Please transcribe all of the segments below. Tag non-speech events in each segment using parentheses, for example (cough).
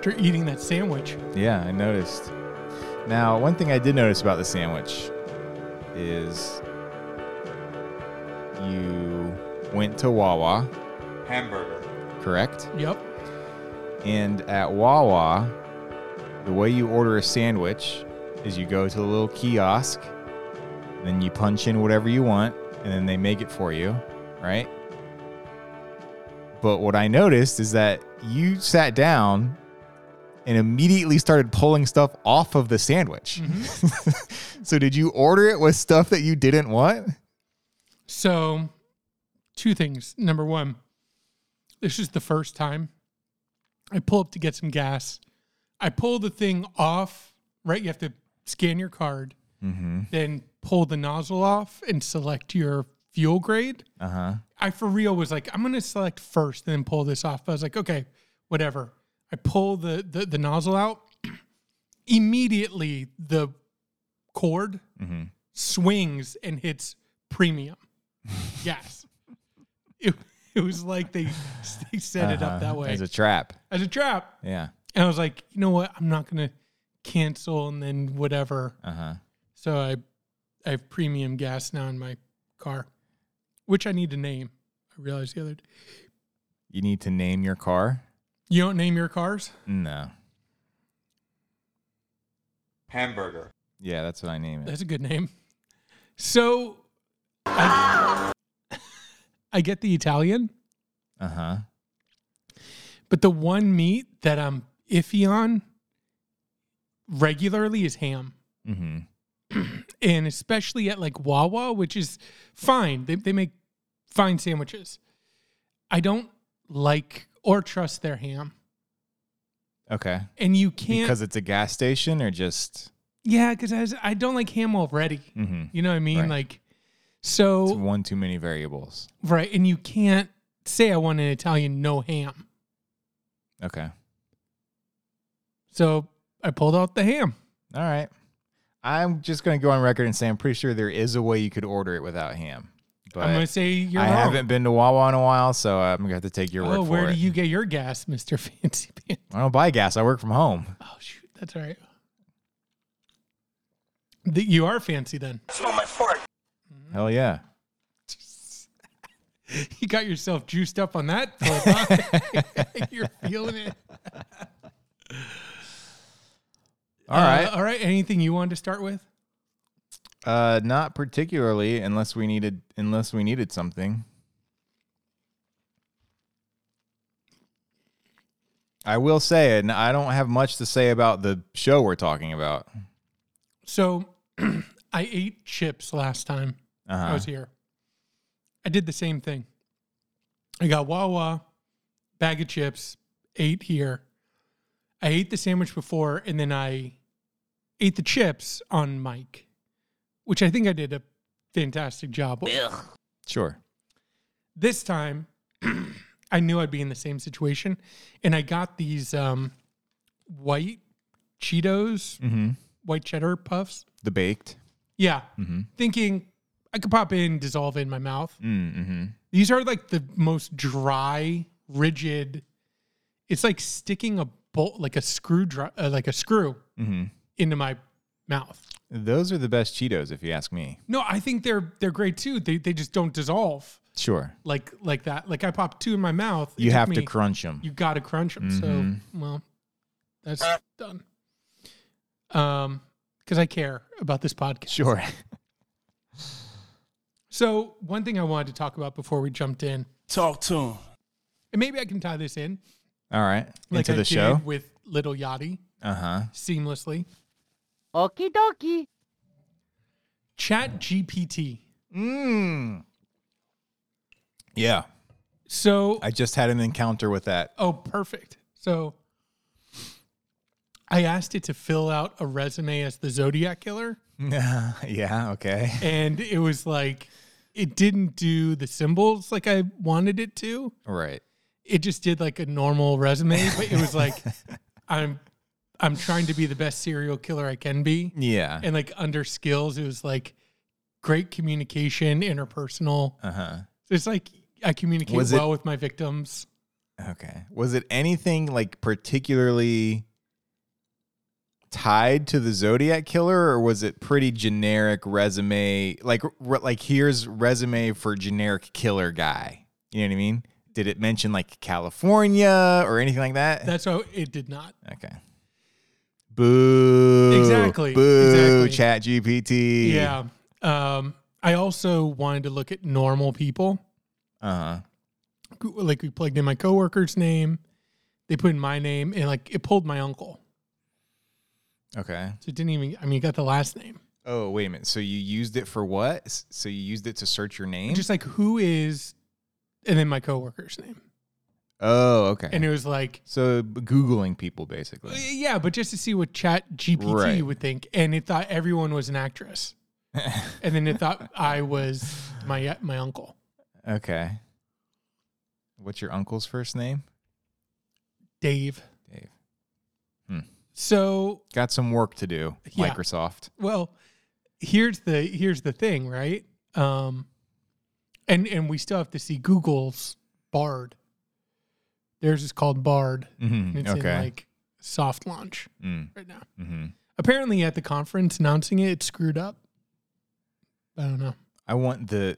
After eating that sandwich. Yeah, I noticed. Now, one thing I did notice about the sandwich is you went to Wawa, Hamburger. correct? Yep. And at Wawa, the way you order a sandwich is you go to the little kiosk, then you punch in whatever you want, and then they make it for you, right? But what I noticed is that you sat down and immediately started pulling stuff off of the sandwich. (laughs) so did you order it with stuff that you didn't want? So, two things. Number one, this is the first time I pull up to get some gas. I pull the thing off, right? You have to scan your card, Mm-hmm. then pull the nozzle off and select your fuel grade. Uh huh. I for real was like, I'm gonna select first and then pull this off. But I was like, okay, whatever. I pull the the, the nozzle out. (clears throat) Immediately the cord Mm-hmm. swings and hits premium (laughs) gas. It, it was like they (laughs) they set it up that way Uh-huh. As a trap. as a trap. Yeah. And I was like, you know what? I'm not gonna cancel and then whatever. Uh huh. So I I have premium gas now in my car, which I need to name. I realized the other day. You need to name your car? You don't name your cars? No. Hamburger. Yeah, that's what I name it. That's a good name. So I, (laughs) I get the Italian, Uh huh. but the one meat that I'm iffy on regularly is ham. Mm-hmm. (clears throat) And especially at like Wawa, which is fine. They, they make fine sandwiches. I don't like or trust their ham. Okay. And you can't. Because it's a gas station or just yeah, because I, was- I don't like ham already. mm-hmm. You know what I mean? Right. Like, it's so, one too many variables. right. And you can't say I want an Italian no ham. Okay. So I pulled out the ham. All right. I'm just gonna go on record and say I'm pretty sure there is a way you could order it without ham. But I'm going to say you're I wrong. haven't been to Wawa in a while, so I'm gonna have to take your word Oh, for where it. do you get your gas, Mr. (laughs) Fancy Pants? I don't buy gas. I work from home. Oh, shoot. That's all right. The, you are fancy then. Smell my fart. Hell yeah. (laughs) You got yourself juiced up on that. flip, huh? (laughs) You're feeling it. All right. Uh, all right. Anything you wanted to start with? Uh, not particularly, unless we needed unless we needed something. I will say, and I don't have much to say about the show we're talking about. So (clears throat) I ate chips last time I Uh-huh. was here. I did the same thing. I got Wawa, bag of chips, ate here. I ate the sandwich before, and then I ate the chips on mic, which I think I did a fantastic job. with. Sure. This time, (clears throat) I knew I'd be in the same situation, and I got these um, white Cheetos, Mm-hmm. white cheddar puffs. The baked. Yeah, Mm-hmm. thinking I could pop in, dissolve in my mouth. Mm-hmm. These are like the most dry, rigid. It's like sticking a bolt, like a screw, dri- uh, like a screw Mm-hmm. into my mouth. Those are the best Cheetos, if you ask me. No, I think they're they're great too. They they just don't dissolve Sure. like like that. Like I popped two in my mouth. It You took have to me- crunch them. You got to crunch them. Mhm. So well, that's done. Um, because I care about this podcast. Sure. (laughs) So one thing I wanted to talk about before we jumped in, Talk to him. and maybe I can tie this in All right. like Into I the did show. with Lil Yachty Uh huh. seamlessly. Okie dokie. Chat GPT. Mm. Yeah. So I just had an encounter with that. oh, perfect. So I asked it to fill out a resume as the Zodiac killer, Yeah, (laughs) yeah. Okay. and it was like it didn't do the symbols like I wanted it to. Right. it just did like a normal resume, but it was like (laughs) I'm I'm trying to be the best serial killer I can be. Yeah. And like under skills, it was like great communication, interpersonal. Uh huh. So it's like I communicate Was it- well with my victims. Okay. Was it anything like particularly tied to the Zodiac killer or was it pretty generic resume like like here's resume for generic killer guy. You know what I mean? Did it mention like California or anything like that? That's how it did not. okay. Boo. Exactly, Boo. exactly. Chat GPT. Yeah. Um, I also wanted to look at normal people. Uh-huh. Like we plugged in my coworker's name, they put in my name, and like it pulled my uncle. Okay. So it didn't even. I mean, it got the last name. Oh, wait a minute. So you used it for what? So you used it to search your name? Just like who is, and then my coworker's name, oh, okay. and it was like, so googling people basically. yeah, but just to see what Chat GPT Right. would think, and it thought everyone was an actress, (laughs) and then it thought I was my my uncle, okay. What's your uncle's first name? Dave. Dave. So Got some work to do, Yeah. Microsoft. Well, here's the here's the thing, right? Um, and and we still have to see Google's Bard. Theirs is called Bard. Mhm, it's Okay. in like soft launch Mm, right now. mhm. Apparently, at the conference announcing it, it screwed up. I don't know. I want the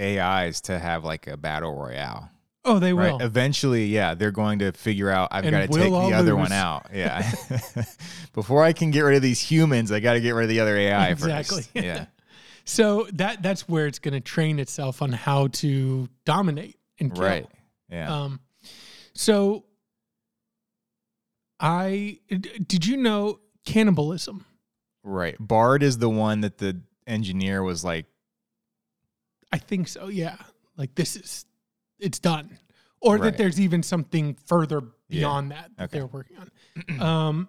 AIs to have like a battle royale. Oh, they Right. will. Eventually, yeah, they're going to figure out I've got to take the other lose. one out. Yeah. (laughs) (laughs) Before I can get rid of these humans, I got to get rid of the other AI Exactly. first. Yeah. (laughs) So that that's where it's going to train itself on how to dominate and kill. Right. Yeah. Um, so I did you know cannibalism? right. Bard is the one that the engineer was like, I think so. Yeah, like this is it's done, or Right. that there's even something further Yeah. beyond that that Okay. they're working on. (clears throat) um,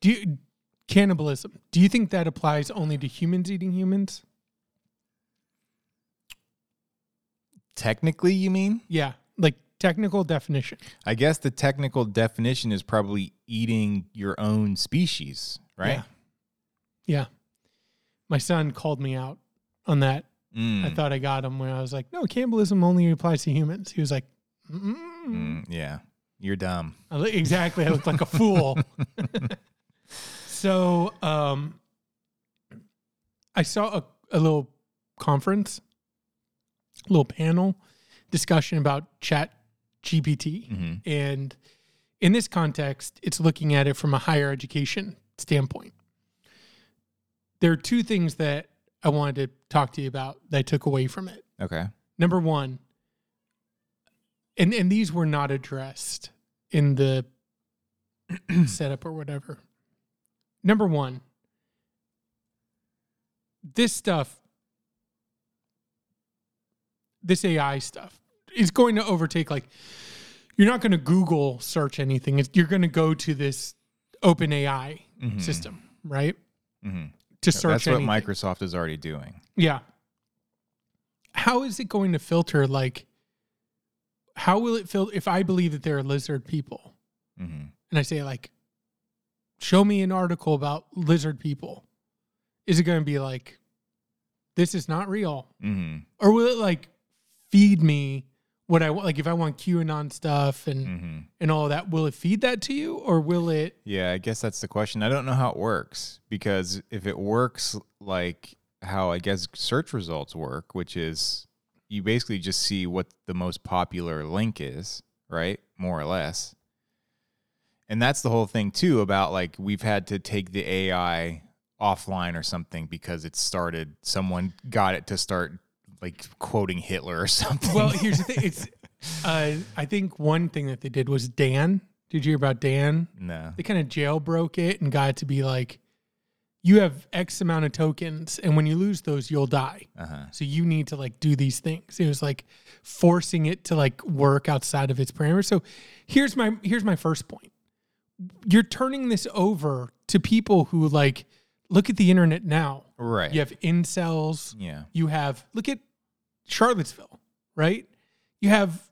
do you, cannibalism? Do you think that applies only to humans eating humans? technically, you mean? Yeah, technical definition. I guess the technical definition is probably eating your own species, right? Yeah. Yeah. My son called me out on that. Mm, I thought I got him when I was like, no, cannibalism only applies to humans. He was like, mm yeah. You're dumb. I li- exactly. I looked like a (laughs) fool. so um, I saw a, a little conference, a little panel discussion about chat GPT. hmm And in this context, it's looking at it from a higher education standpoint. There are two things that I wanted to talk to you about that I took away from it. Okay. Number one, and, and these were not addressed in the (clears throat) setup or whatever. Number one, this stuff, this AI stuff, is going to overtake like you're not going to Google search anything. It's, you're going to go to this open AI Mhm. system, right? hmm To search That's what anything. Microsoft is already doing. Yeah. How is it going to filter like how will it filter if I believe that there are lizard people hmm and I say like show me an article about lizard people? Is it going to be like this is not real? hmm Or will it like feed me what I want like if I want QAnon stuff and hmm and all that will it feed that to you or will it Yeah, I guess that's the question. I don't know how it works because if it works like how I guess search results work, which is you basically just see what the most popular link is, right? More or less. And that's the whole thing too about like we've had to take the AI offline or something because it started someone got it to start like quoting Hitler or (laughs) something. Well, here's the thing. It's uh, I think one thing that they did was Dan. Did you hear about Dan? no. they kind of jailbroke it and got it to be like you have x amount of tokens and when you lose those you'll die Uh-huh. so you need to like do these things it was like forcing it to like work outside of its parameters so here's my here's my first point you're turning this over to people who like look at the internet now Right. you have incels Yeah. you have look at Charlottesville, right? You have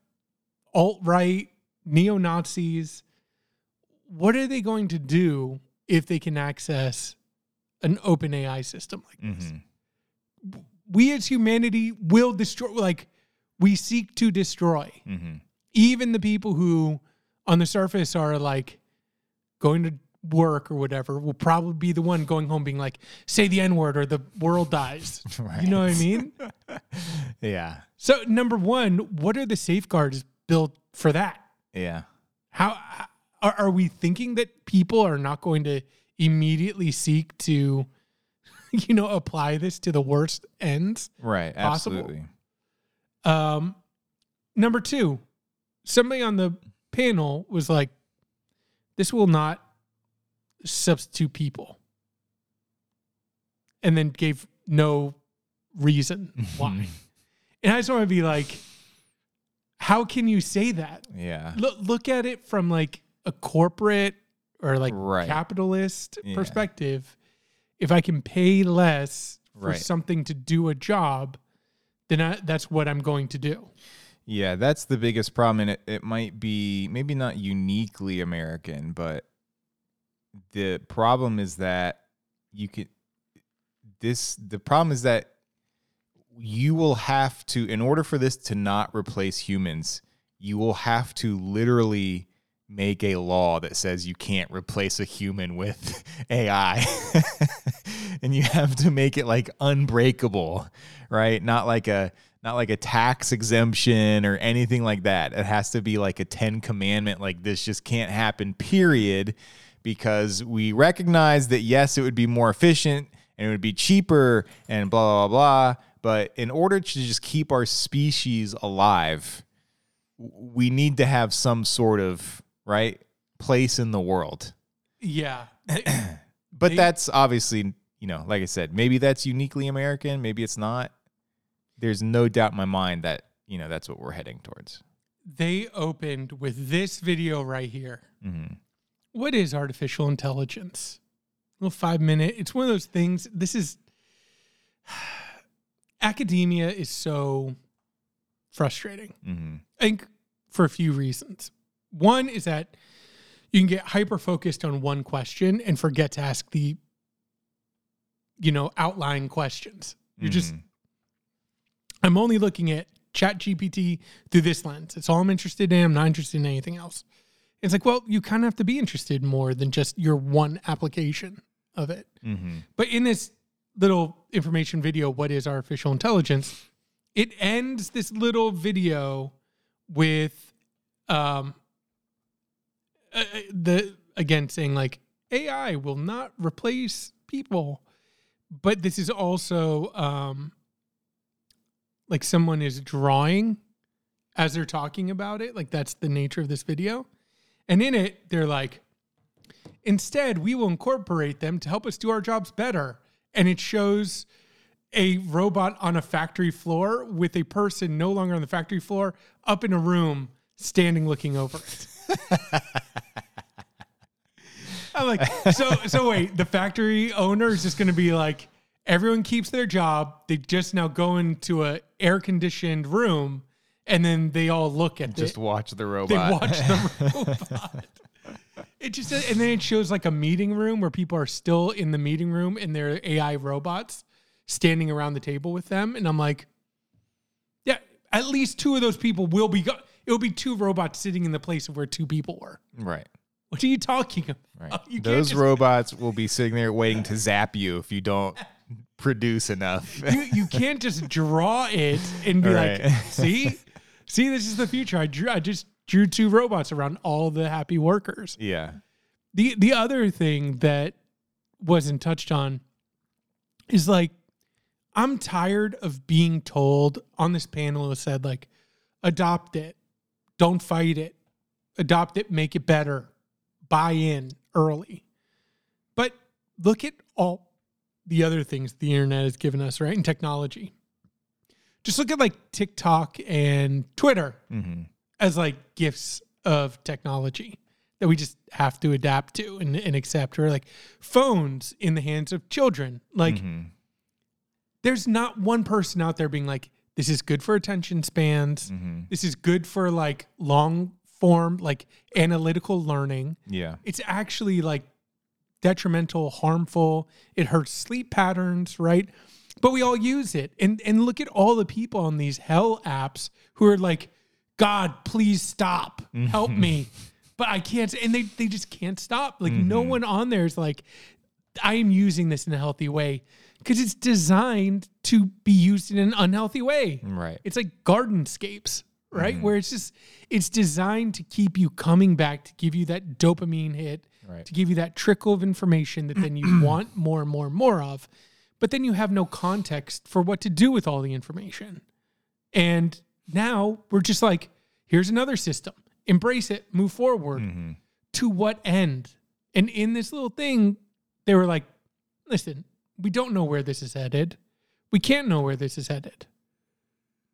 alt right, neo Nazis. What are they going to do if they can access an open AI system like this? Mhm. We as humanity will destroy, like, we seek to destroy Mhm. even the people who on the surface are like going to work or whatever will probably be the one going home being like, say the N word or the world dies. (laughs) You know what I mean? (laughs) Yeah. So, number one, what are the safeguards built for that? Yeah. How are, are we thinking that people are not going to immediately seek to, (laughs) you know, apply this to the worst ends? Right. Possible. Absolutely. Um, number two, somebody on the panel was like, "This will not substitute people," and then gave no reason (laughs) why. and I just want to be like, "How can you say that? Yeah. Look, look at it from like a corporate or like Right. capitalist Yeah. perspective. If I can pay less for Right. something to do a job, then I, that's what I'm going to do. Yeah, that's the biggest problem. And it, it might be maybe not uniquely American, but the problem is that you could this the problem is that you will have to in order for this to not replace humans, you will have to literally make a law that says you can't replace a human with (laughs) AI. (laughs) and you have to make it like unbreakable, right? Not like a not like a tax exemption or anything like that. It has to be like a 10 commandment like this just can't happen period because we recognize that yes, it would be more efficient and it would be cheaper and blah blah blah, but in order to just keep our species alive, we need to have some sort of right place in the world. Yeah. (clears throat) But They- that's obviously, you know, like I said, maybe that's uniquely American, maybe it's not. There's no doubt in my mind that, you know, that's what we're heading towards. they opened with this video right here. hmm What is artificial intelligence? A little five minute. It's one of those things. This is academia is so frustrating. hmm I think for a few reasons. One is that you can get hyper focused on one question and forget to ask the, you know, outline questions. You're just, Mhm. I'm only looking at Chat GPT through this lens. It's all I'm interested in. I'm not interested in anything else. It's like, well, you kind of have to be interested more than just your one application of it. hmm But in this little information video, what is artificial intelligence? It ends this little video with um uh, uh, the again saying like AI will not replace people, but this is also um like someone is drawing as they're talking about it. Like that's the nature of this video. And in it, they're like, Instead, we will incorporate them to help us do our jobs better. And it shows a robot on a factory floor with a person no longer on the factory floor up in a room standing looking over it. (laughs) I'm like, so so wait, the factory owner is just gonna be like, everyone keeps their job. They just now go into a air conditioned room and then they all look at Just the, watch the they robot. watch the (laughs) robot. It just and then it shows like a meeting room where people are still in the meeting room and there are AI robots standing around the table with them, and I'm like, yeah, at least two of those people will be. Go- it will be two robots sitting in the place of where two people were. right. What are you talking about? Right. (laughs) You Those just- robots will be sitting there waiting to zap you if you don't (laughs) produce enough. (laughs) you, you can't just draw it and be Right. like, see, see, this is the future. I drew, I just drew two robots around all the happy workers. yeah. The the other thing that wasn't touched on is like I'm tired of being told on this panel it said like adopt it, don't fight it, adopt it, make it better, buy in early. But look at all the other things the internet has given us, right? And technology. Just look at like TikTok and Twitter hmm as like gifts of technology that we just have to adapt to and, and accept or like phones in the hands of children. Like hmm there's not one person out there being like this is good for attention spans. Hmm this is good for like long form like analytical learning. Yeah. it's actually like detrimental harmful. It hurts sleep patterns right? But we all use it. And and look at all the people on these hell apps who are like God, please stop. Mm-hmm. Help me. But I can't and they they just can't stop. Like no mm-hmm. one on there is like I am using this in a healthy way because it's designed to be used in an unhealthy way. Right. It's like gardenscapes, right? Mm-hmm. Where it's just it's designed to keep you coming back to give you that dopamine hit, Right. to give you that trickle of information that then you (clears throat) want more and more and more of. But then you have no context for what to do with all the information. And now we're just like, here's another system. Embrace it, move forward. Mm-hmm. To what end? And in this little thing, they were like, listen, we don't know where this is headed. We can't know where this is headed.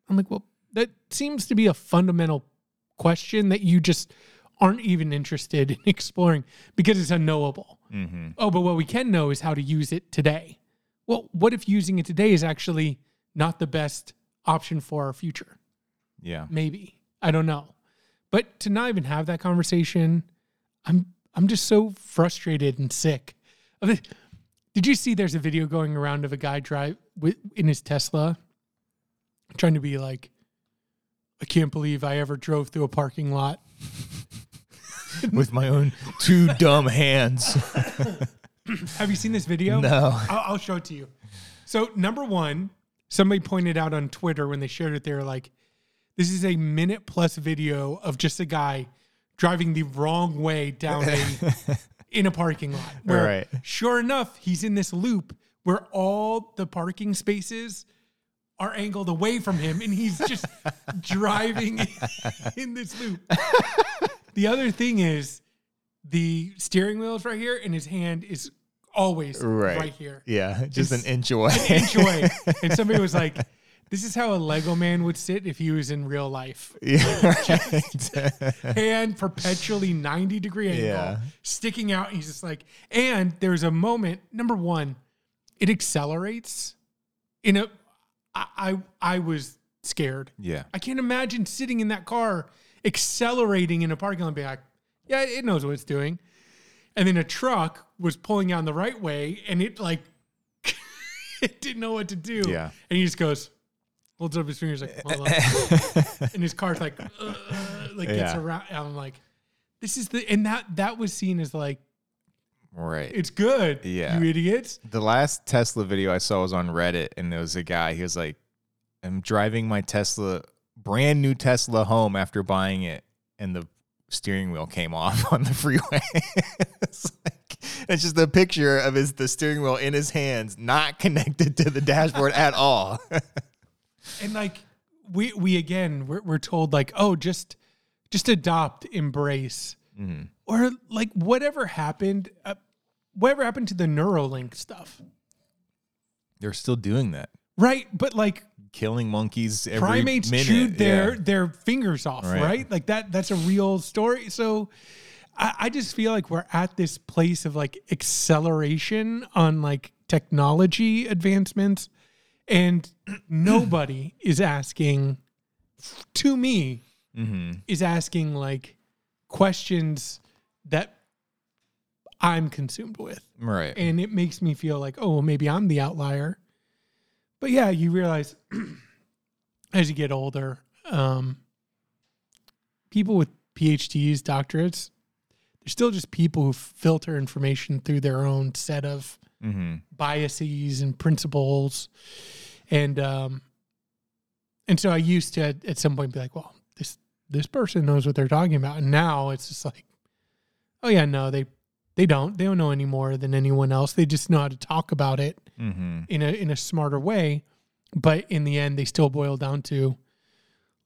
I'm like, well, that seems to be a fundamental question that you just aren't even interested in (laughs) exploring because it's unknowable. Mm-hmm. Oh, but what we can know is how to use it today. Well, what if using it today is actually not the best option for our future? Yeah. Maybe. I don't know. But to not even have that conversation, I'm I'm just so frustrated and sick. of it. Did you see there's a video going around of a guy drive with in his Tesla trying to be like I can't believe I ever drove through a parking lot. (laughs) With my own two dumb hands. (laughs) Have you seen this video? no. I'll, I'll show it to you. So, number one, somebody pointed out on Twitter when they shared it, they were like, this is a minute plus video of just a guy driving the wrong way down a (laughs) in a parking lot. Where, Right. sure enough, he's in this loop where all the parking spaces are angled away from him and he's just (laughs) driving in this loop. The other thing is the steering wheel is right here and his hand is always Right. right here Yeah. Just an inch away. An inch away. And somebody was like, (laughs) "This is how a Lego man would sit if he was in real life. (laughs) yeah. (laughs) Hand perpetually ninety degree angle, Yeah. sticking out. He's just like, and there's a moment. Number one, it accelerates. In a, I, I, I was scared. yeah. I can't imagine sitting in that car accelerating in a parking lot and being like, yeah, it knows what it's doing. And then a truck was pulling out the right way and it like (laughs) it didn't know what to do. Yeah. And he just goes, holds up his fingers like, hold on. (laughs) and his car's like, uh, like gets Yeah. around. And I'm like, this is the and that that was seen as like, right. it's good. Yeah. You idiots. The last Tesla video I saw was on Reddit, and there was a guy. He was like, "I'm driving my Tesla, brand new Tesla, home after buying it, and the steering wheel came off (laughs) on the freeway." it's, like, it's just a picture of his the steering wheel in his hands, not connected to the dashboard at all. (laughs) and like we we again we're, we're told like oh just just adopt embrace Mhm. or like whatever happened uh, whatever happened to the neuralink stuff They're still doing that, right but like killing monkeys every primates minute. chewed their Yeah. their fingers off Right. right. like that that's a real story so I, I just feel like we're at this place of like acceleration on like technology advancements and nobody is asking to me Mhm. is asking like questions that I'm consumed with. right. And it makes me feel like, oh, well, maybe I'm the outlier. But yeah, you realize (clears throat) as you get older, um, people with PhDs, doctorates, they're still just people who filter information through their own set of hmm biases and principles. And um and so i used to at, at some point be like well this this person knows what they're talking about. And now it's just like oh yeah no they they don't they don't know any more than anyone else. They just know how to talk about it hmm in a in a smarter way. But in the end they still boil down to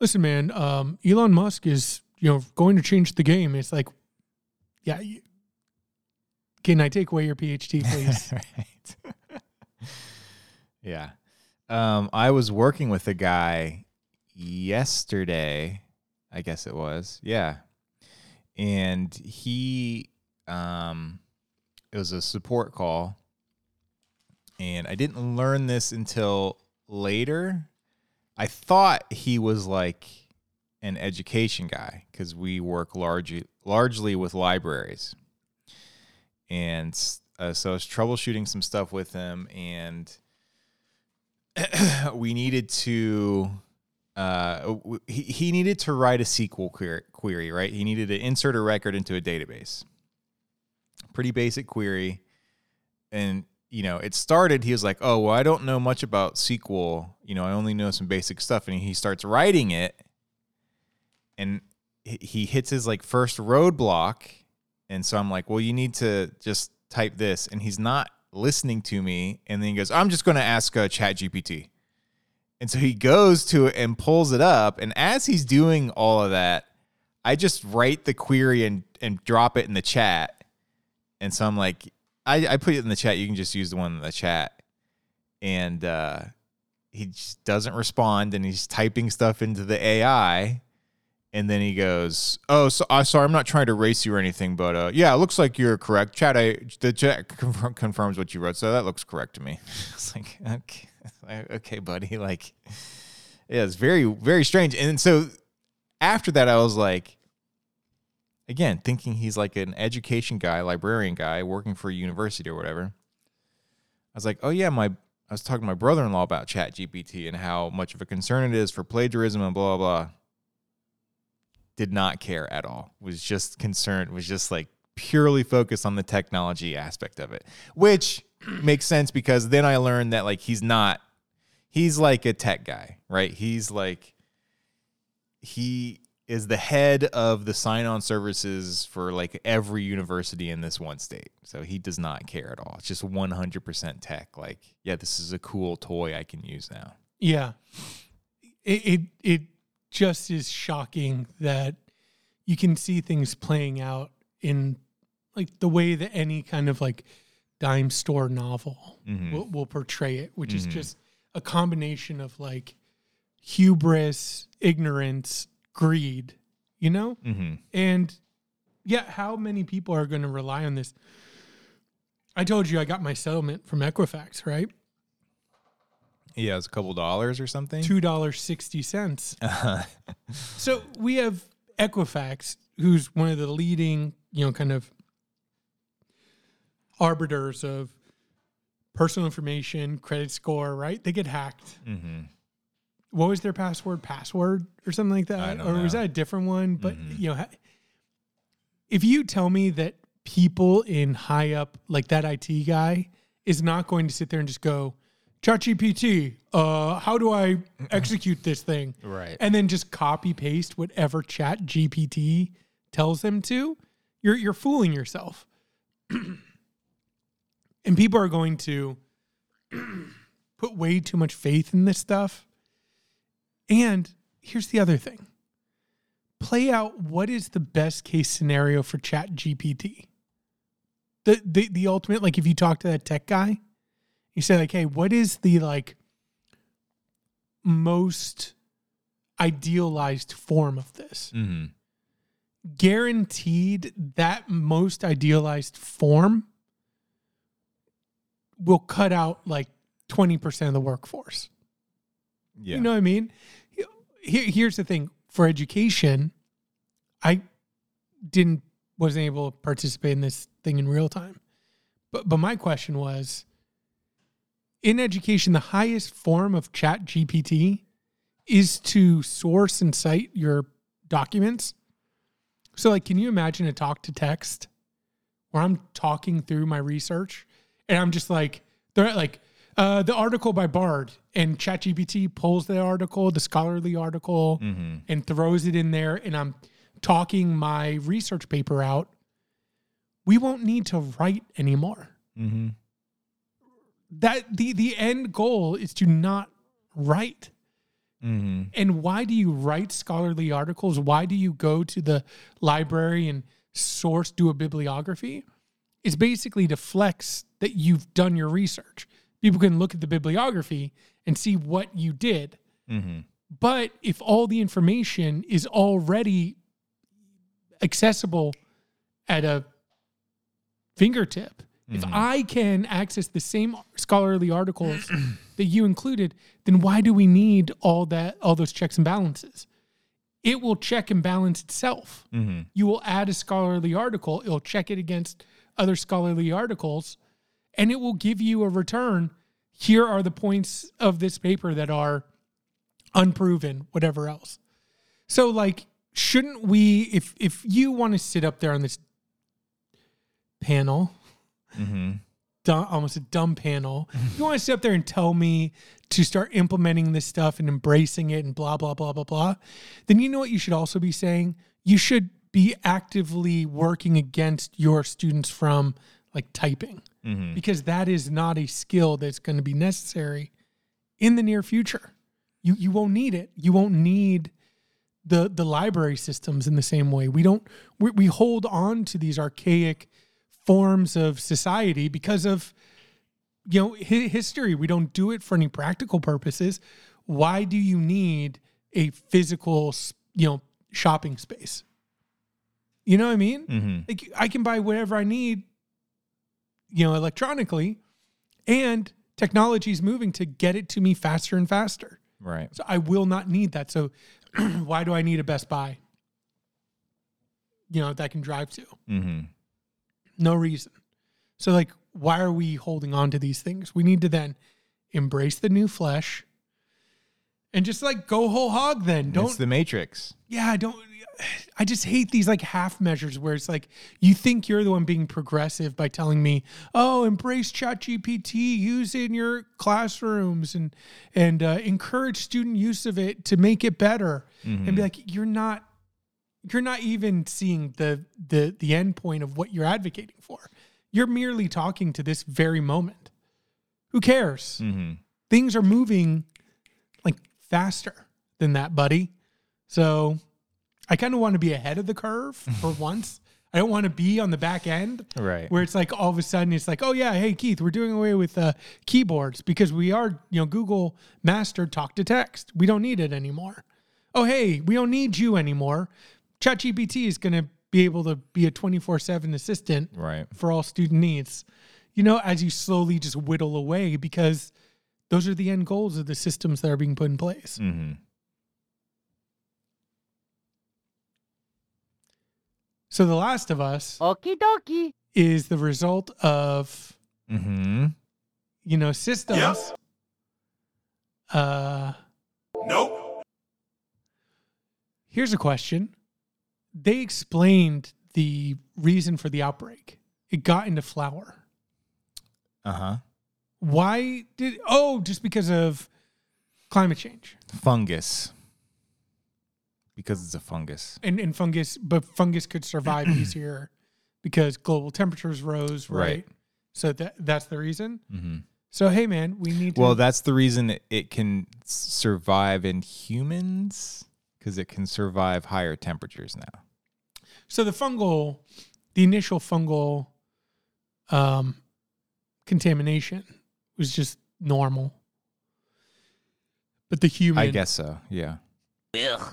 listen man um elon musk is you know going to change the game. It's like yeah you, can i take away your phd (laughs) please right. yeah. Um, I was working with a guy yesterday, I guess it was. Yeah. And he um it was a support call. And I didn't learn this until later. I thought he was like an education guy because we work largely largely with libraries and uh, so I was troubleshooting some stuff with him, and (clears throat) we needed to uh, he, he needed to write a SQL query, query, right? He needed to insert a record into a database. Pretty basic query. And, you know, it started, he was like, oh, well, I don't know much about SQL. You know, I only know some basic stuff. And he starts writing it. And he- he hits his like first roadblock. And so I'm like, well, you need to just type this. And he's not listening to me. And then he goes, I'm just going to ask uh, ChatGPT. And so he goes to it and pulls it up. And as he's doing all of that, I just write the query and, and drop it in the chat. And so I'm like, I, I put it in the chat. You can just use the one in the chat. And uh, he just doesn't respond and he's typing stuff into the AI. And then he goes, "Oh, so I uh, sorry, I'm not trying to race you or anything, but uh, yeah, it looks like you're correct. Chad, I the chat (laughs) confirm, confirms what you wrote, so that looks correct to me." (laughs) It's like, okay, (laughs) okay, buddy. Like, yeah, it's very, very strange. And so after that, I was like, again, thinking he's like an education guy, librarian guy, working for a university or whatever. I was like, oh yeah, my I was talking to my brother-in-law about Chat GPT and how much of a concern it is for plagiarism and blah blah blah did not care at all. Was just concerned, was just like purely focused on the technology aspect of it, which (clears throat) makes sense because then I learned that like he's not he's like a tech guy, right? He's like he is the head of the sign-on services for like every university in this one state. So he does not care at all. It's just 100% tech. Like, yeah, this is a cool toy I can use now. Yeah. It, it it just is shocking that you can see things playing out in like the way that any kind of like dime store novel Mhm. will, will portray it, which is Mhm. just a combination of like hubris, ignorance, greed, you know? Mhm. And yeah, how many people are going to rely on this? I told you I got my settlement from Equifax, right? Yeah, it's a couple dollars or something. Two dollars sixty cents. (laughs) So we have Equifax, who's one of the leading, you know, kind of arbiters of personal information, credit score, right? They get hacked. mm-hmm. What was their password? Password or something like that? Or was that a different one? But Mhm. you know, if you tell me that people in high up, like that IT guy, is not going to sit there and just go, ChatGPT, uh, how do I (clears throat) execute this thing? Right. and then just copy paste whatever chat GPT tells them to, you're you're fooling yourself. (clears throat) and people are going to (clears throat) put way too much faith in this stuff. And here's the other thing. Play out what is the best case scenario for chat GPT. The, the the ultimate, like if you talk to that tech guy, you say like, hey, what is the like most idealized form of this. Mm-hmm. Guaranteed that most idealized form will cut out like 20% of the workforce. Yeah. You know what I mean? Here, here's the thing for education, I didn't wasn't able to participate in this thing in real time. But but my question was in education, the highest form of chat GPT is to source and cite your documents. So like can you imagine a talk to text where I'm talking through my research and I'm just like they're like uh, the article by Bard and ChatGPT pulls the article, the scholarly article, mm-hmm. and throws it in there, and I'm talking my research paper out. We won't need to write anymore. Mm-hmm. That the the end goal is to not write. Mm-hmm. And why do you write scholarly articles? Why do you go to the library and source do a bibliography? It's basically to flex that you've done your research. People can look at the bibliography and see what you did. Mm-hmm. But if all the information is already accessible at a fingertip, if I can access the same scholarly articles (clears throat) that you included, then why do we need all that all those checks and balances? It will check and balance itself. Mm-hmm. You will add a scholarly article, it'll check it against other scholarly articles, and it will give you a return. Here are the points of this paper that are unproven, whatever else. So like shouldn't we if if you want to sit up there on this panel, Mm-hmm. dumb, almost a dumb panel, you want to sit up there and tell me to start implementing this stuff and embracing it and blah blah blah blah blah, then you know what you should also be saying? You should be actively working against your students from like typing Mm-hmm. because that is not a skill that's going to be necessary in the near future. You you won't need it. You won't need the the library systems in the same way. We don't we, we hold on to these archaic forms of society because of you know hi- history. We don't do it for any practical purposes. Why do you need a physical you know shopping space? You know what I mean? Mm-hmm. like I can buy whatever I need, you know, electronically, and technology is moving to get it to me faster and faster. Right. So I will not need that. So (clears throat) why do I need a Best Buy? You know, that I can drive to. Mm-hmm. No reason. So like, why are we holding on to these things? We need to then embrace the new flesh and just like go whole hog then. Don't It's the Matrix. yeah, I don't. I just hate these like half measures where it's like you think you're the one being progressive by telling me, "Oh, embrace ChatGPT, use it in your classrooms, and and uh, encourage student use of it to make it better." And be like, "You're not, you're not even seeing the the the end point of what you're advocating for. You're merely talking to this very moment. Who cares? Mm-hmm. things are moving like faster than that, buddy. So I kind of want to be ahead of the curve (laughs) for once. I don't want to be on the back end Right. where it's like all of a sudden it's like, oh yeah, hey Keith, we're doing away with uh, keyboards because we are, you know, Google mastered talk to text. We don't need it anymore. Oh hey, we don't need you anymore. ChatGPT is going to be able to be a twenty four seven assistant Right. for all student needs. You know, as you slowly just whittle away because those are the end goals of the systems that are being put in place. Mm-hmm. So The Last of Us Okie dokie. is the result of, Mm-hmm. you know, systems. Uh Nope. here's a question. They explained the reason for the outbreak. It got into flour. Uh-huh. Why did oh, just because of climate change. Fungus. Because it's a fungus. and, and fungus, but fungus could survive (clears throat) easier because global temperatures rose, right? Right. So that that's the reason. Mm-hmm. So hey, man, we need to. Well, that's the reason it can survive in humans because it can survive higher temperatures now. So the fungal, the initial fungal, um, contamination was just normal, but the human. I guess so. Yeah.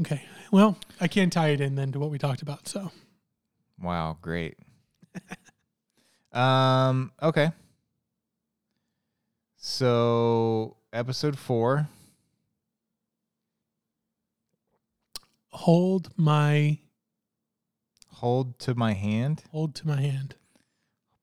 Okay. Well, I can't tie it in then to what we talked about. So Wow. Great. (laughs) um. Okay. So episode four. hold my Hold to my hand. hold to my hand.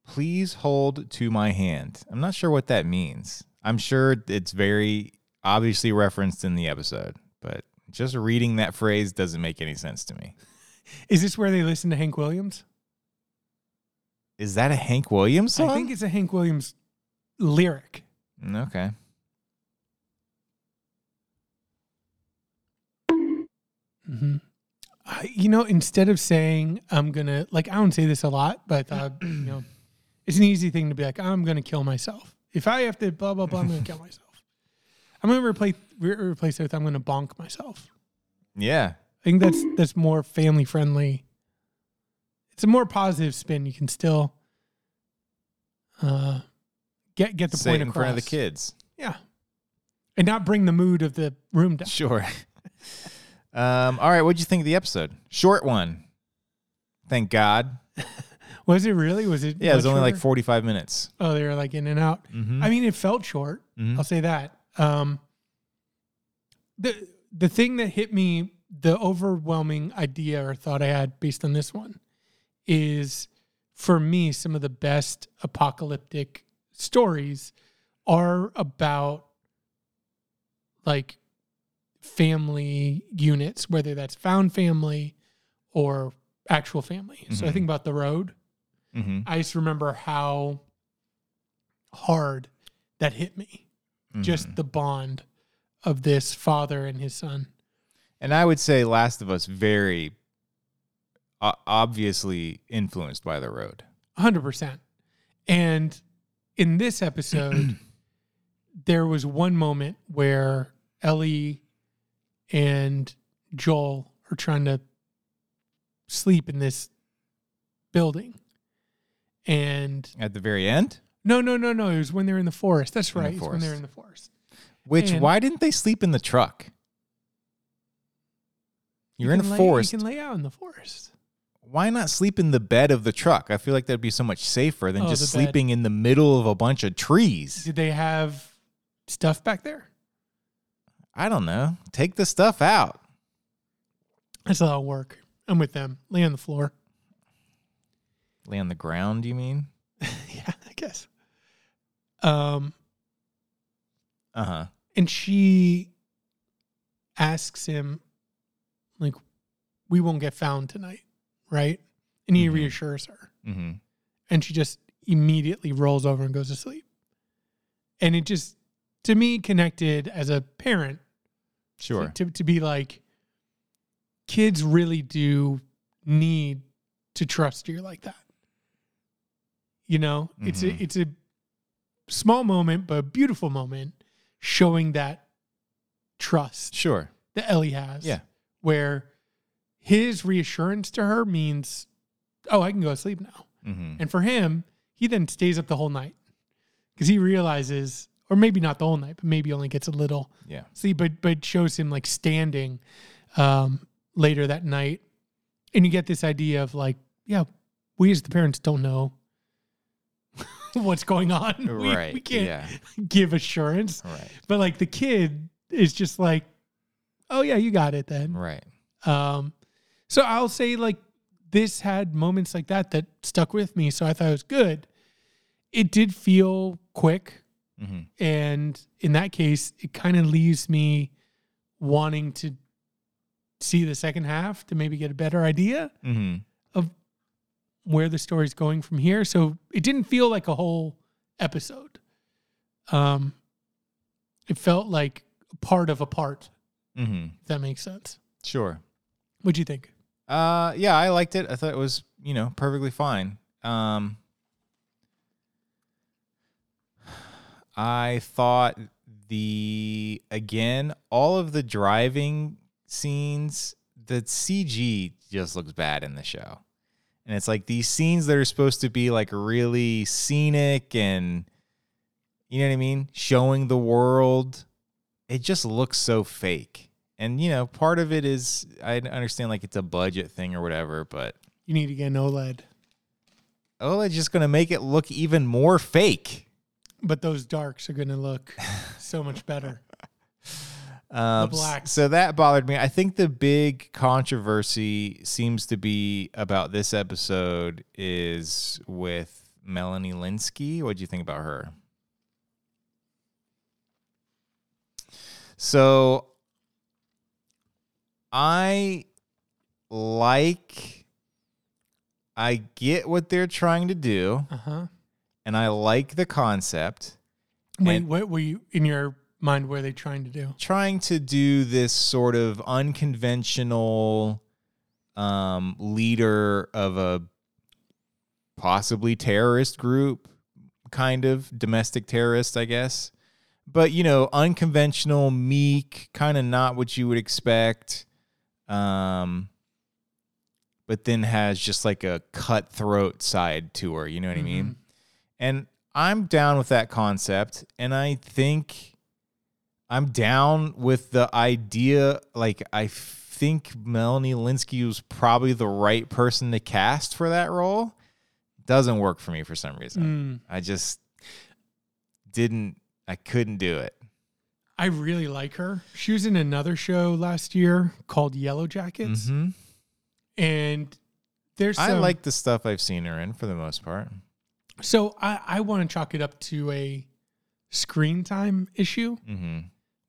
Please hold to my hand. I'm not sure what that means. I'm sure it's very obviously referenced in the episode, but just reading that phrase doesn't make any sense to me. Is this where they listen to Hank Williams? Is that a Hank Williams song? I think it's a Hank Williams lyric. Mm, okay. hmm I, you know, instead of saying I'm gonna like, I don't say this a lot, but I thought you (clears throat) know, it's an easy thing to be like, I'm gonna kill myself. If I have to blah blah blah, I'm gonna kill (laughs) myself. I'm gonna replace re- replace it with I'm gonna bonk myself. Yeah. I think that's that's more family friendly. It's a more positive spin. You can still uh, get get the Say point it in across front of the kids. Yeah, and not bring the mood of the room down. Sure. (laughs) um, all right. What'd you think of the episode? Short one. Thank God. (laughs) Was it really? Was it? Yeah, it was only like 45 minutes. Oh, they were like in and out. Mhm. I mean, it felt short. Mhm. I'll say that. Um, the the thing that hit me, the overwhelming idea or thought I had based on this one, is for me some of the best apocalyptic stories are about like family units, whether that's found family or actual family. So I Mhm. think about the road. Mm-hmm. I just remember how hard that hit me. Mm-hmm. Just the bond of this father and his son. And I would say Last of Us very obviously influenced by the road. 100%. And in this episode, (clears throat) there was one moment where Ellie and Joel are trying to sleep in this building. And At the very end, no, no, no, no. It was when they're in the forest. That's In right. It's when they're in the forest. which And- why didn't they sleep in the truck? You You're in a can lay- forest. You can lay out in the forest. Why not sleep in the bed of the truck? I feel like that'd be so much safer than Oh, just the bed. sleeping in the middle of a bunch of trees. Did they have stuff back there? I don't know. Take the stuff out. That's a lot of work. I'm with them. Lay on the floor. Lay on the ground, you mean? (laughs) yeah, I guess. Um, Uh huh. and she asks him, like, "We won't get found tonight, right?" And he Mhm. reassures her, Mm-hmm. and she just immediately rolls over and goes to sleep. And it just, to me, connected as a parent Sure. to, to be like, kids really do need to trust you like that. You know, it's a Mhm. it's a small moment, but a beautiful moment, showing that trust Sure. that Ellie has. Yeah. where his reassurance to her means, "Oh, I can go to sleep now." Mm-hmm. And for him, he then stays up the whole night because he realizes, or maybe not the whole night, but maybe only gets a little Yeah. See, but but shows him like standing um, later that night, and you get this idea of like, yeah, we as the parents don't know (laughs) what's going on. (laughs) We, right. we can't Yeah. (laughs) give assurance, Right. but like the kid is just like, oh yeah, you got it then. Right. Um, so I'll say like this had moments like that that stuck with me, so I thought it was good. It did feel quick. Mm-hmm. And in that case, it kind of leaves me wanting to see the second half to maybe get a better idea Mm-hmm. of where the story's going from here. So it didn't feel like a whole episode. Um, it felt like part of a part, Mm-hmm. if that makes sense. Sure. What'd you think? Uh, yeah, I liked it. I thought it was, you know, perfectly fine. Um, I thought the again all of the driving scenes, the CG just looks bad in the show, and it's like these scenes that are supposed to be like really scenic and you know what I mean, showing the world. It just looks so fake. And you know, part of it is I understand like it's a budget thing or whatever, but You need to get an OLED. OLED's just gonna make it look even more fake. But those darks are going to look so much better. (laughs) Um, The black. So that bothered me. I think the big controversy seems to be about this episode is with Melanie Lynskey. What do you think about her? So I like I get what they're trying to do Uh huh. And I like the concept. Wait, what were you in your mind? What are they trying to do? trying to do this sort of unconventional um, leader of a possibly terrorist group, kind of domestic terrorist, I guess. But you know, unconventional, meek, kind of not what you would expect. Um, but then has just like a cutthroat side to her. You know what I mean? And I'm down with that concept. And I think I'm down with the idea. Like, I think Melanie Lynskey was probably the right person to cast for that role. Doesn't work for me for some reason. Mm. I just didn't, I couldn't do it. I really like her. She was in another show last year called Yellow Jackets, hmm and there's I like the stuff I've seen her in for the most part. So I I want to chalk it up to a screen time issue hmm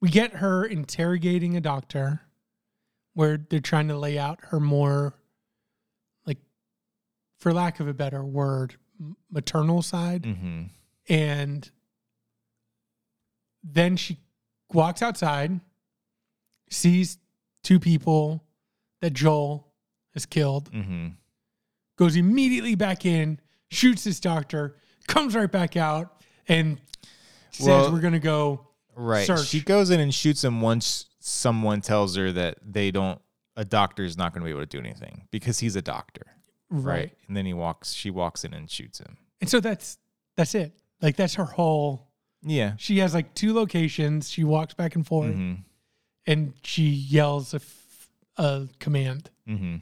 we get her interrogating a doctor where they're trying to lay out her more like for lack of a better word maternal side Mm-hmm. and then she walks outside sees two people that Joel has killed Mm-hmm. goes immediately back in shoots his doctor comes right back out and says Well- we're going to go Right. Search. She goes in and shoots him once someone tells her that they don't. A doctor is not going to be able to do anything because he's a doctor, right? And then he walks. She walks in and shoots him. And so that's that's it. Like that's her whole. Yeah. She has like two locations. She walks back and forth, Mm-hmm. and she yells a, f- a command. Mm-hmm.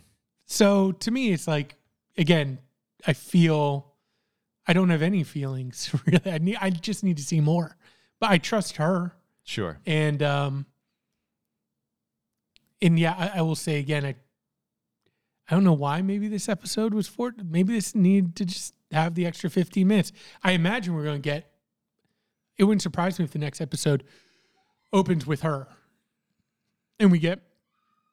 So to me, it's like again, I feel I don't have any feelings (laughs) really. I need. I just need to see more. But I trust her, Sure. and um, and yeah, I, I will say again, I I don't know why. Maybe this episode was for. Maybe this need to just have the extra fifteen minutes. I imagine we're going to get. It wouldn't surprise me if the next episode opens with her, and we get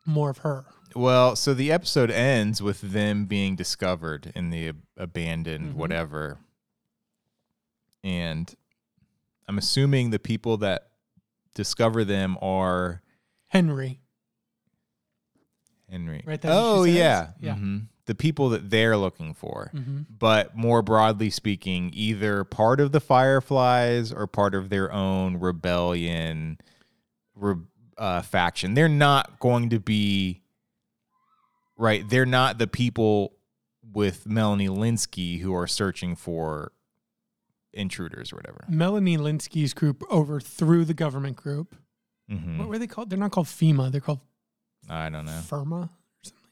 more of her. Well, so the episode ends with them being discovered in the ab- abandoned Mhm. whatever. And I'm assuming the people that discover them are Henry, Henry. Right, oh, yeah. Yeah. Mhm. The people that they're looking for. hmm But more broadly speaking, either part of the Fireflies or part of their own rebellion re- uh, faction. They're not going to be right. They're not the people with Melanie Lynskey who are searching for intruders or whatever. Melanie Lynskey's group overthrew the government group. hmm What were they called? They're not called FEMA. They're called I don't know. Firma or something.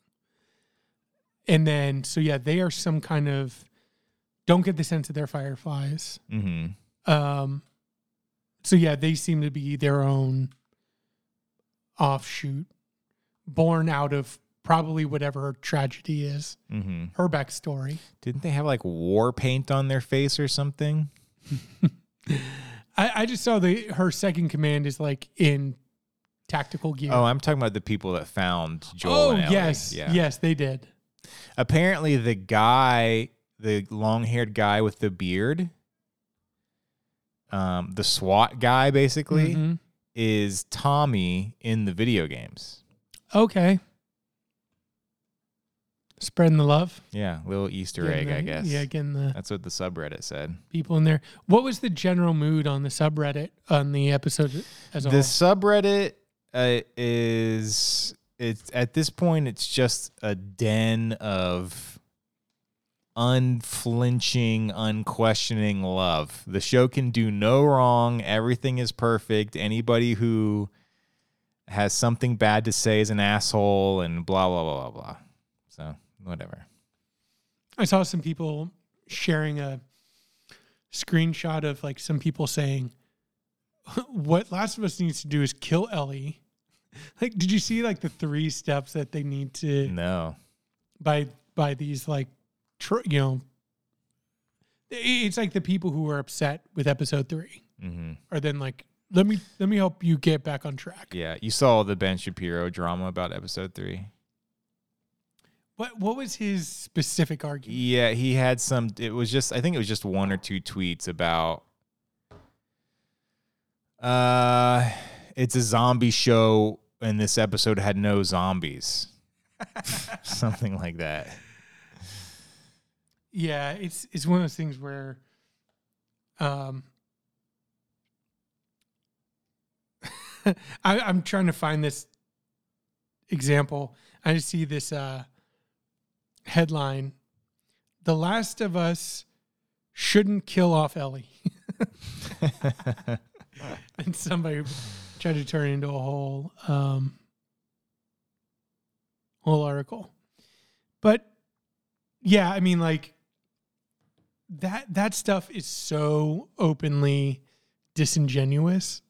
And then, so yeah, they are some kind of. Don't get the sense that they're fireflies. hmm Um, so yeah, they seem to be their own offshoot, born out of probably whatever her tragedy is, hmm her backstory. Didn't they have like war paint on their face or something? (laughs) I, I just saw the her second command is like in tactical gear. Oh, I'm talking about the people that found Joel. Oh, and yes, Yeah. yes, they did. apparently the guy the long-haired guy with the beard um the SWAT guy basically Mhm. Is Tommy in the video games. Okay. Spreading the love. Yeah, little Easter Getting egg, I guess. Yeah, getting the That's what the subreddit said. people in there. What was the general mood on the subreddit on the episode as a The whole? subreddit uh, is it's at this point it's just a den of unflinching, unquestioning love. The show can do no wrong. Everything is perfect. Anybody who has something bad to say is an asshole and blah blah blah blah blah. So, whatever. I saw some people sharing a screenshot of like some people saying, (laughs) "What Last of Us needs to do is kill Ellie." (laughs) Like, did you see like the three steps that they need to No. by by these like, tr- you know, it's like the people who are upset with episode three Mhm. are then like, let me let me help you get back on track. Yeah, you saw the Ben Shapiro drama about episode 3. What what was his specific argument? Yeah, he had some. It was just, I think it was just one or two tweets about. Uh, it's a zombie show, and this episode had no zombies. (laughs) (laughs) Something like that. Yeah, it's it's one of those things where, um, (laughs) I, I'm trying to find this example. I just see this uh, headline: "The Last of Us shouldn't kill off Ellie," (laughs) (laughs) and somebody tried to turn it into a whole um, whole article. But yeah, I mean, like that that stuff is so openly disingenuous.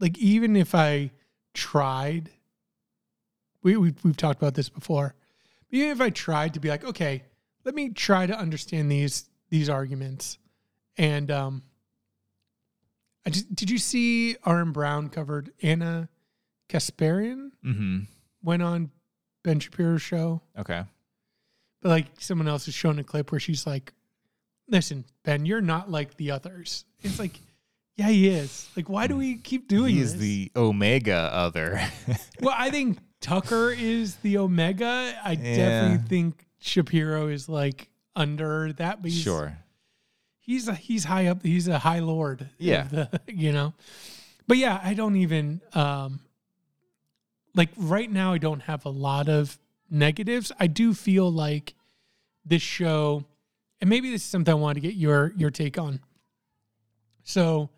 Like even if I tried, we we we've talked about this before. Even if I tried to be like, okay, let me try to understand these these arguments, and um, I just, did you see Aaron Brown covered Ana Kasparian Mm-hmm. went on Ben Shapiro's show? Okay. But like someone else is showing a clip where she's like, "Listen, Ben, you're not like the others." It's like, yeah, he is. Like, why do we keep doing He this? is the Omega other. (laughs) well, I think Tucker is the Omega. I Yeah. definitely think Shapiro is like under that, but he's, sure. he's a, he's high up. He's a high lord. Yeah. the, (laughs) you know. But yeah, I don't even um like right now. I don't have a lot of negatives. I do feel like this show, and maybe this is something I wanted to get your your take on. So,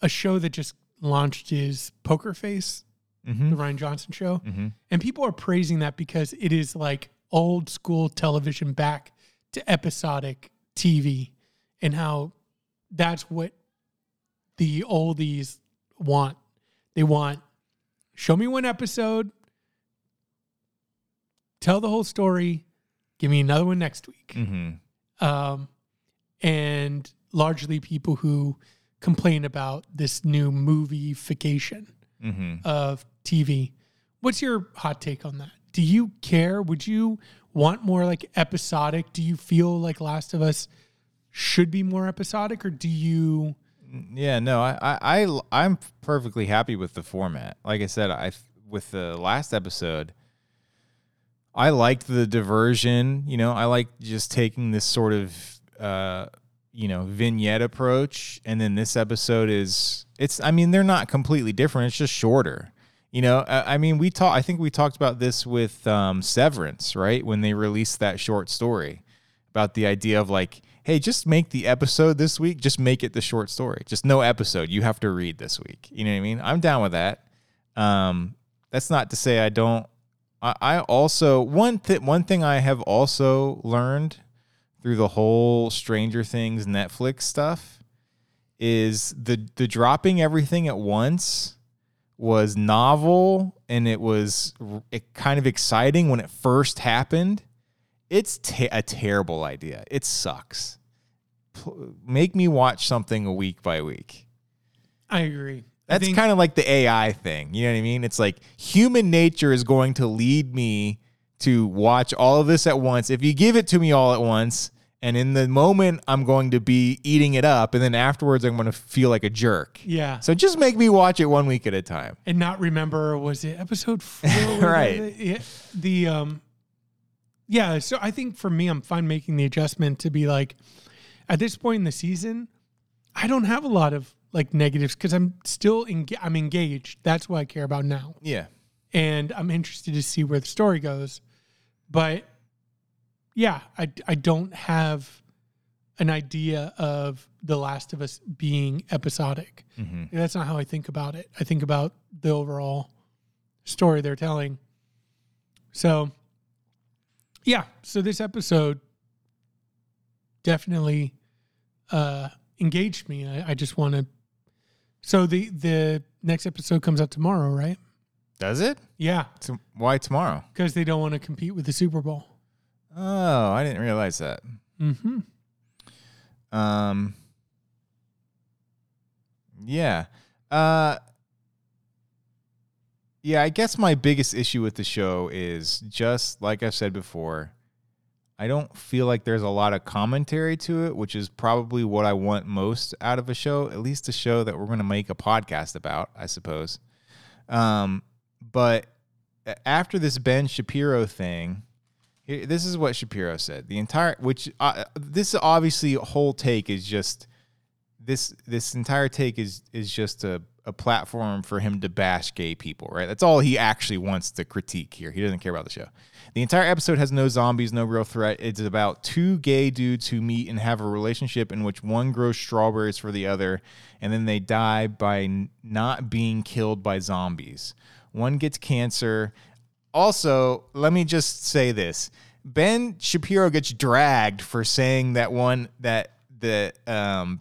a show that just launched is Poker Face, Mm-hmm. the Rian Johnson show. Mm-hmm. And people are praising that because it is like old school television back to episodic TV and how that's what the oldies want. They want show me one episode, tell the whole story, give me another one next week. Mm-hmm. Um, and largely people who complain about this new moviefication Mm-hmm. of TV. What's your hot take on that? Do you care? Would you want more like episodic? Do you feel like Last of Us should be more episodic, or do you? Yeah, no, I, I, I, I'm perfectly happy with the format. Like I said, I with the last episode, I liked the diversion. You know, I like just taking this sort of, uh, you know, vignette approach, and then this episode is, it's. I mean, they're not completely different. It's just shorter. You know, I, I mean, we talked. I think we talked about this with um, Severance, right? When they released that short story about the idea of like, hey, just make the episode this week. Just make it the short story. Just no episode. You have to read this week. You know what I mean? I'm down with that. Um, that's not to say I don't. I, I also one th- one thing I have also learned through the whole Stranger Things Netflix stuff is the the dropping everything at once was novel and it was it kind of exciting when it first happened. It's te- a terrible idea. It sucks. Pl- Make me watch something a week by week. I agree. That's think- kind of like the AI thing. You know what I mean? It's like human nature is going to lead me to watch all of this at once. If you give it to me all at once, and in the moment, I'm going to be eating it up, and then afterwards, I'm going to feel like a jerk. yeah, So just make me watch it one week at a time. and not remember was it episode (laughs) four? Right. The, the um, yeah. So I think for me, I'm fine making the adjustment to be like, at this point in the season, I don't have a lot of like negatives because I'm still enga- I'm engaged. That's what I care about now. Yeah. and I'm interested to see where the story goes. But yeah, I, I don't have an idea of The Last of Us being episodic. hmm That's not how I think about it. I think about the overall story they're telling. So, yeah, so this episode definitely uh, engaged me. I, I just want to. So the the next episode comes out tomorrow, right? Does it? Yeah, T- why tomorrow? because they don't want to compete with the Super Bowl. Oh, I didn't realize that. Mm-hmm. Um. Yeah. Uh. Yeah, I guess my biggest issue with the show is just like I've said before. I don't feel like there's a lot of commentary to it, which is probably what I want most out of a show, at least a show that we're going to make a podcast about, I suppose. Um, but after this Ben Shapiro thing, this is what Shapiro said. The entire, which uh, this obviously whole take is just this. This entire take is is just a a platform for him to bash gay people, right? That's all he actually wants to critique here. He doesn't care about the show. The entire episode has no zombies, no real threat. It's about two gay dudes who meet and have a relationship in which one grows strawberries for the other, and then they die by n- not being killed by zombies. One gets cancer. Also, let me just say this. Ben Shapiro gets dragged for saying that one that the um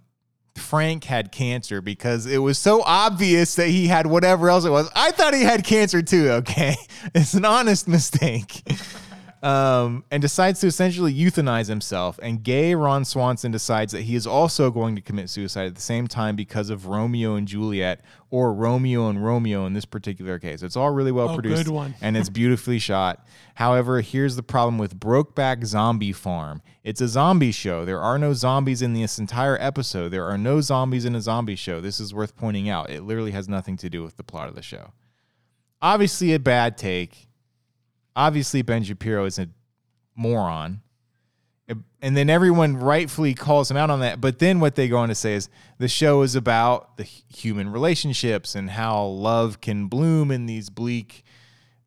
Frank had cancer because it was so obvious that he had whatever else it was. I thought he had cancer too, okay? (laughs) It's an honest mistake. (laughs) um, and decides to essentially euthanize himself. And gay Ron Swanson decides that he is also going to commit suicide at the same time because of Romeo and Juliet, or Romeo and Romeo in this particular case. It's all really well Oh, produced good one. and it's beautifully (laughs) shot. However, here's the problem with Brokeback Zombie Farm. It's a zombie show. There are no zombies in this entire episode. There are no zombies in a zombie show. This is worth pointing out. It literally has nothing to do with the plot of the show. Obviously, a bad take. Obviously, Ben Shapiro is a moron. And then everyone rightfully calls him out on that. But then what they go on to say is the show is about the human relationships and how love can bloom in these bleak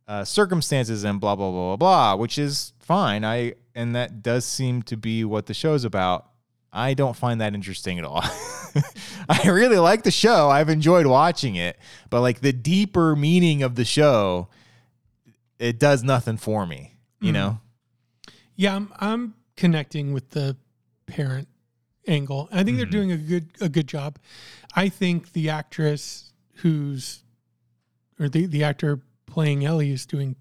uh, circumstances and blah blah blah blah blah, which is fine. I and that does seem to be what the show's about. I don't find that interesting at all. (laughs) I really like the show. I've enjoyed watching it, but like the deeper meaning of the show, it does nothing for me. You know? Yeah, I'm I'm connecting with the parent angle. I think they're doing a good a good job. I think the actress who's or the the actor playing Ellie is doing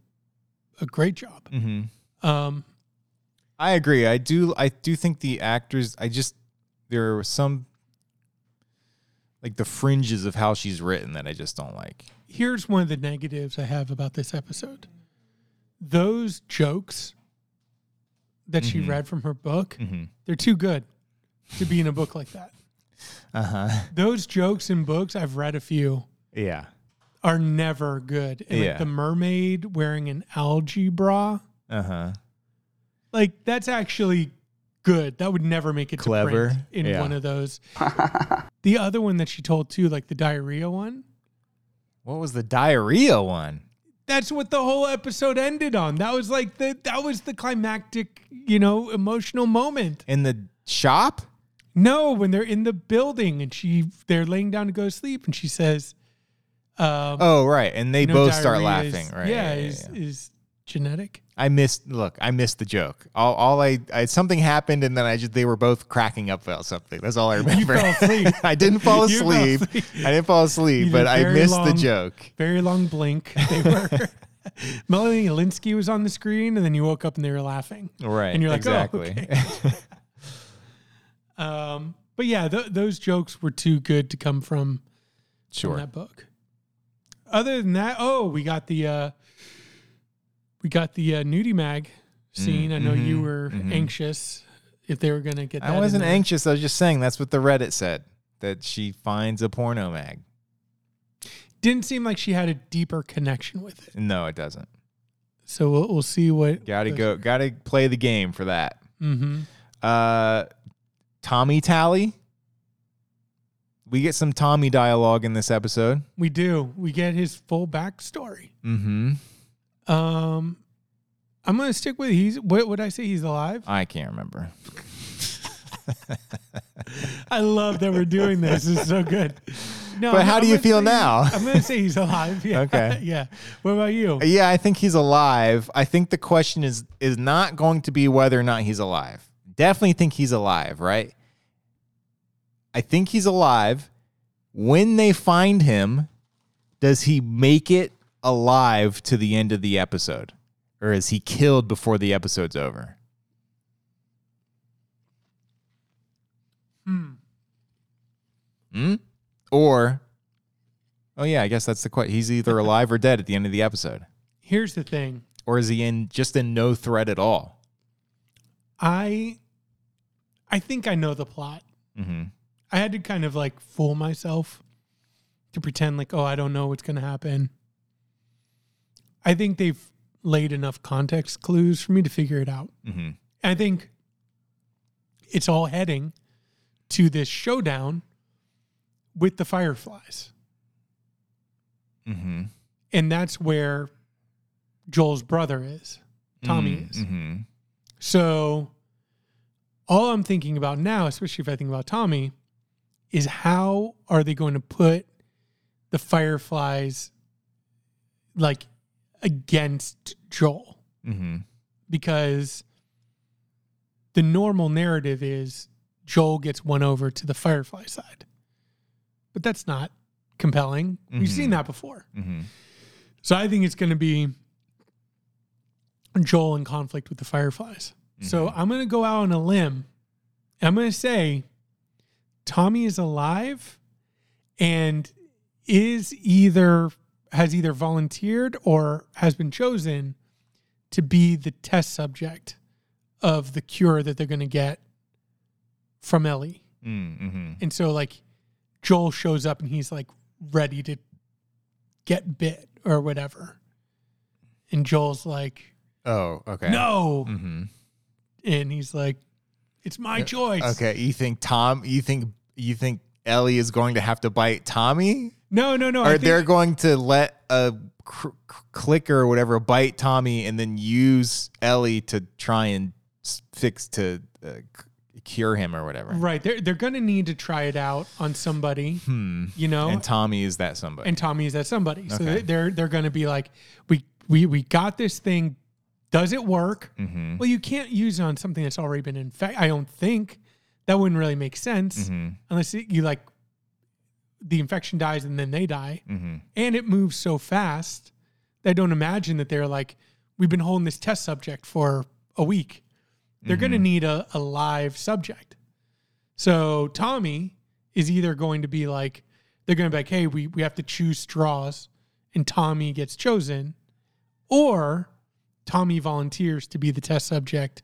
a great job. Mm-hmm. Um, I agree. I do. I do think the actors. I just there are some like the fringes of how she's written that I just don't like. here's one of the negatives I have about this episode. Those jokes that she Mhm. read from her book, Mm-hmm. they're too good to be in a book like that. Uh huh. Those jokes in books, I've read a few, Yeah. are never good. And Yeah. like the mermaid wearing an algae bra, Uh huh. like that's actually good. That would never make it to Clever. print in Yeah. one of those. (laughs) the other one that she told too, like the diarrhea one, What was the diarrhea one? That's what the whole episode ended on. That was like the that was the climactic, you know, emotional moment. In the shop? No, when they're in the building and she they're laying down to go to sleep and she says, um, Oh, right. And they both start diarrhea is- laughing, right? Yeah, yeah, is yeah. is genetic. I missed. Look, I missed the joke. All, all I, I, something happened, and then I just they were both cracking up about something. That's all I (laughs) remember. (laughs) I didn't fall (laughs) asleep. asleep. I didn't fall asleep, but I missed the joke. Very long blink. They were Melanie Lynskey was on the screen and then you woke up and they were laughing. Right. And you're like, oh, exactly. okay. Um, but yeah, th- those jokes were too good to come from from sure. that book. Other than that, oh, we got the uh we got the uh, nudie mag scene. I know you mhm, were mhm. anxious if they were gonna get that. I wasn't anxious. I was just saying that's what the Reddit said that she finds a porno mag. Didn't seem like she had a deeper connection with it. No, it doesn't. So we'll, we'll see what. Got to go. Got to play the game for that. Mm-hmm. Uh, Tommy Tally. We get some Tommy dialogue in this episode. We do. We get his full backstory. Mm-hmm. Um, I'm gonna stick with he's. What would I say? He's alive. I can't remember. (laughs) I love that we're doing this. It's so good. No, But I'm- how I'm do you feel now? I'm gonna say he's alive. (laughs) Yeah. Okay. (laughs) yeah. What about you? Yeah, I think he's alive. I think the question is is not going to be whether or not he's alive. Definitely think he's alive, right? I think he's alive. When they find him, does he make it alive to the end of the episode? Or is he killed before the episode's over? Hmm. Hmm? Or Oh yeah, I guess that's the question. He's either alive or dead at the end of the episode. Here's the thing. Or is he in just in no threat at all? I I think I know the plot. Mm-hmm. I had to kind of like fool myself to pretend like, oh, I don't know what's gonna happen. I think they've laid enough context clues for me to figure it out. Mm-hmm. I think it's all heading to this showdown with the fireflies. Mm-hmm. And that's where Joel's brother is. Tommy is. Mm-hmm. So all I'm thinking about now, especially if I think about Tommy, is how are they going to put the Fireflies like against Joel? Mm-hmm. Because the normal narrative is Joel gets one over to the Firefly side. But that's not compelling. We've Mhm. seen that before. Mm-hmm. So I think it's going to be Joel in conflict with the Fireflies. So I'm going to go out on a limb. I'm going to say Tommy is alive and is either has either volunteered or has been chosen to be the test subject of the cure that they're going to get from Ellie. Mm-hmm. And so like Joel shows up and he's like ready to get bit or whatever. And Joel's like, Oh, okay. "No." Mm-hmm. And he's like, "It's my choice." Okay. You think Tom? You think you think Ellie is going to have to bite Tommy, No, no, no. Or think- they're going to let a cr- clicker or whatever bite Tommy and then use Ellie to try and fix to uh, c- cure him or whatever? right. They're they're gonna need to try it out on somebody, Hmm. you know. And Tommy is that somebody? and Tommy is that somebody. So Okay. they're they're going to be like, we we we got this thing. Does it work? mm-hmm. Well, you can't use it on something that's already been infected. I don't think that wouldn't really make sense Mm-hmm. unless you like the infection dies and then they die, Mm-hmm. and it moves so fast. that I don't imagine that they're like, we've been holding this test subject for a week. They're going to Mm-hmm. need a, a live subject. So Tommy is either going to be like, they're going to be like, hey, we, we have to choose straws, and Tommy gets chosen, or Tommy volunteers to be the test subject.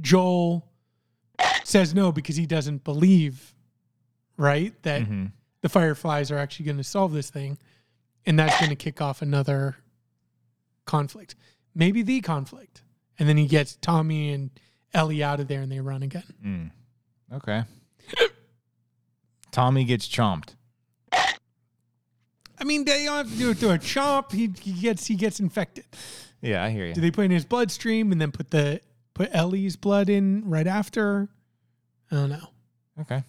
Joel says no because he doesn't believe, right, that Mm-hmm. The Fireflies are actually going to solve this thing, and that's going to kick off another conflict, maybe the conflict, and then he gets Tommy and Ellie out of there, and they run again. Mm. Okay. (coughs) Tommy gets chomped. I mean, they don't have to do it through a chomp. He, he gets he gets infected. Yeah, I hear you. Do they put in his bloodstream and then put the put Ellie's blood in right after? I don't know. Okay.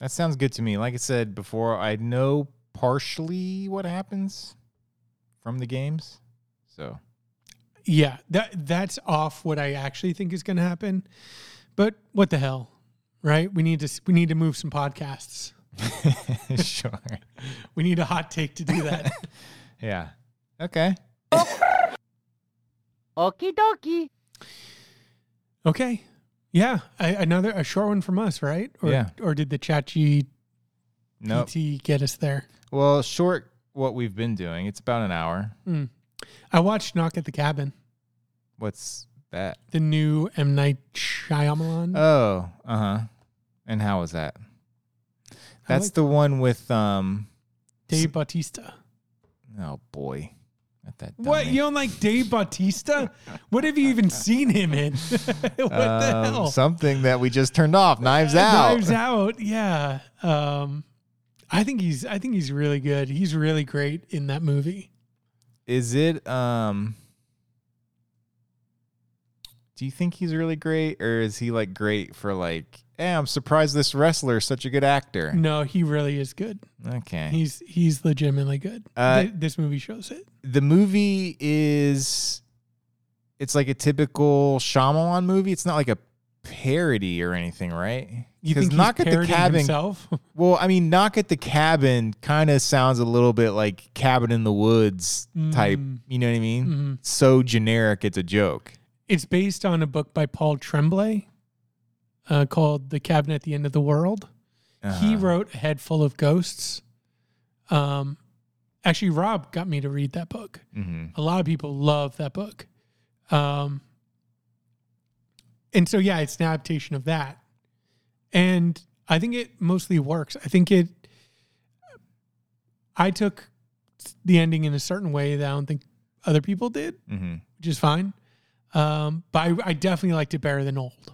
That sounds good to me. Like I said before, I know partially what happens from the games. So, Yeah, that that's off what I actually think is going to happen. But what the hell, right? We need to we need to move some podcasts. (laughs) sure. We need a hot take to do that. (laughs) Yeah. Okay. Okie dokie. okay. Yeah, I, another a short one from us, right? Or, Yeah. Or did the chat GPT Nope. get us there? Well, short what we've been doing. It's about an hour. I watched Knock at the Cabin, What's that? the new M Night Shyamalan. Oh, uh huh. And how was that? That's like the one with um. Dave Bautista. Oh boy, not that. What you don't like Dave Bautista? what have you even (laughs) seen him in? (laughs) what the Um, hell? Something that we just turned off. Knives out. Knives Out. Yeah. Um, I think he's. I think he's really good. He's really great in that movie. Is it um Do you think he's really great or is he like great for like, "Hey, I'm surprised this wrestler is such a good actor." No, he really is good. Okay. He's he's legitimately good. Uh, Th- this movie shows it. the movie is it's like a typical Shyamalan movie. It's not like a parody or anything, right? You think Knock he's at the parodying Cabin himself? (laughs) Well, I mean, Knock at the Cabin kind of sounds a little bit like Cabin in the Woods type. Mm. You know what I mean? Mhm. So generic, it's a joke. It's based on a book by Paul Tremblay uh, called "The Cabin at the End of the World." He Uh-huh. wrote "A Head Full of Ghosts." Um, actually, Rob got me to read that book. Mhm. A lot of people love that book. Um, and so, yeah, it's an adaptation of that. And I think it mostly works. I think it, I took the ending in a certain way that I don't think other people did, Mhm. which is fine. Um, but I, I definitely liked it better than Old.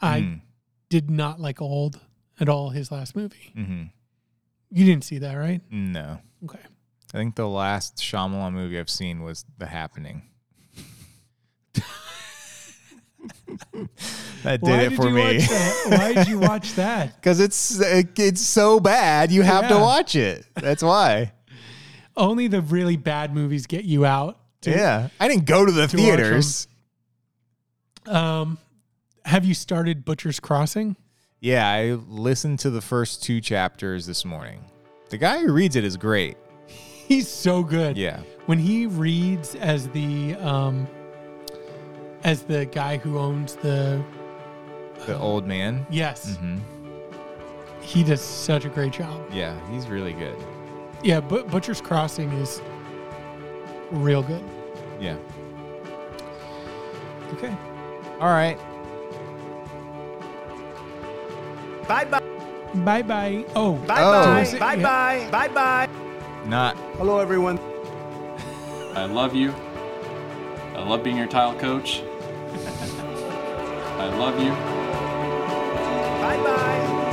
I Mm. did not like Old at all, his last movie. Mhm. You didn't see that, right? No. Okay. I think the last Shyamalan movie I've seen was The Happening. (laughs) that did Why it did for me. Why did you watch (laughs) that? Because it's it's so bad, you have to watch it. That's why. Only the really bad movies get you out. to- yeah, I didn't go to the to theaters. Um, have you started Butcher's Crossing? Yeah, I listened to the first two chapters this morning. The guy who reads it is great. (laughs) He's so good. Yeah. When he reads as the um as the guy who owns the The old man. yes, hmm he does such a great job. Yeah, he's really good. Yeah, but Butcher's Crossing is real good. Yeah. Okay. All right. Bye bye. Bye bye. Oh, Bye Oh. bye. Was Bye bye. Bye bye. Not. Hello, everyone. I love you. I love being your tile coach. (laughs) I love you. Bye bye.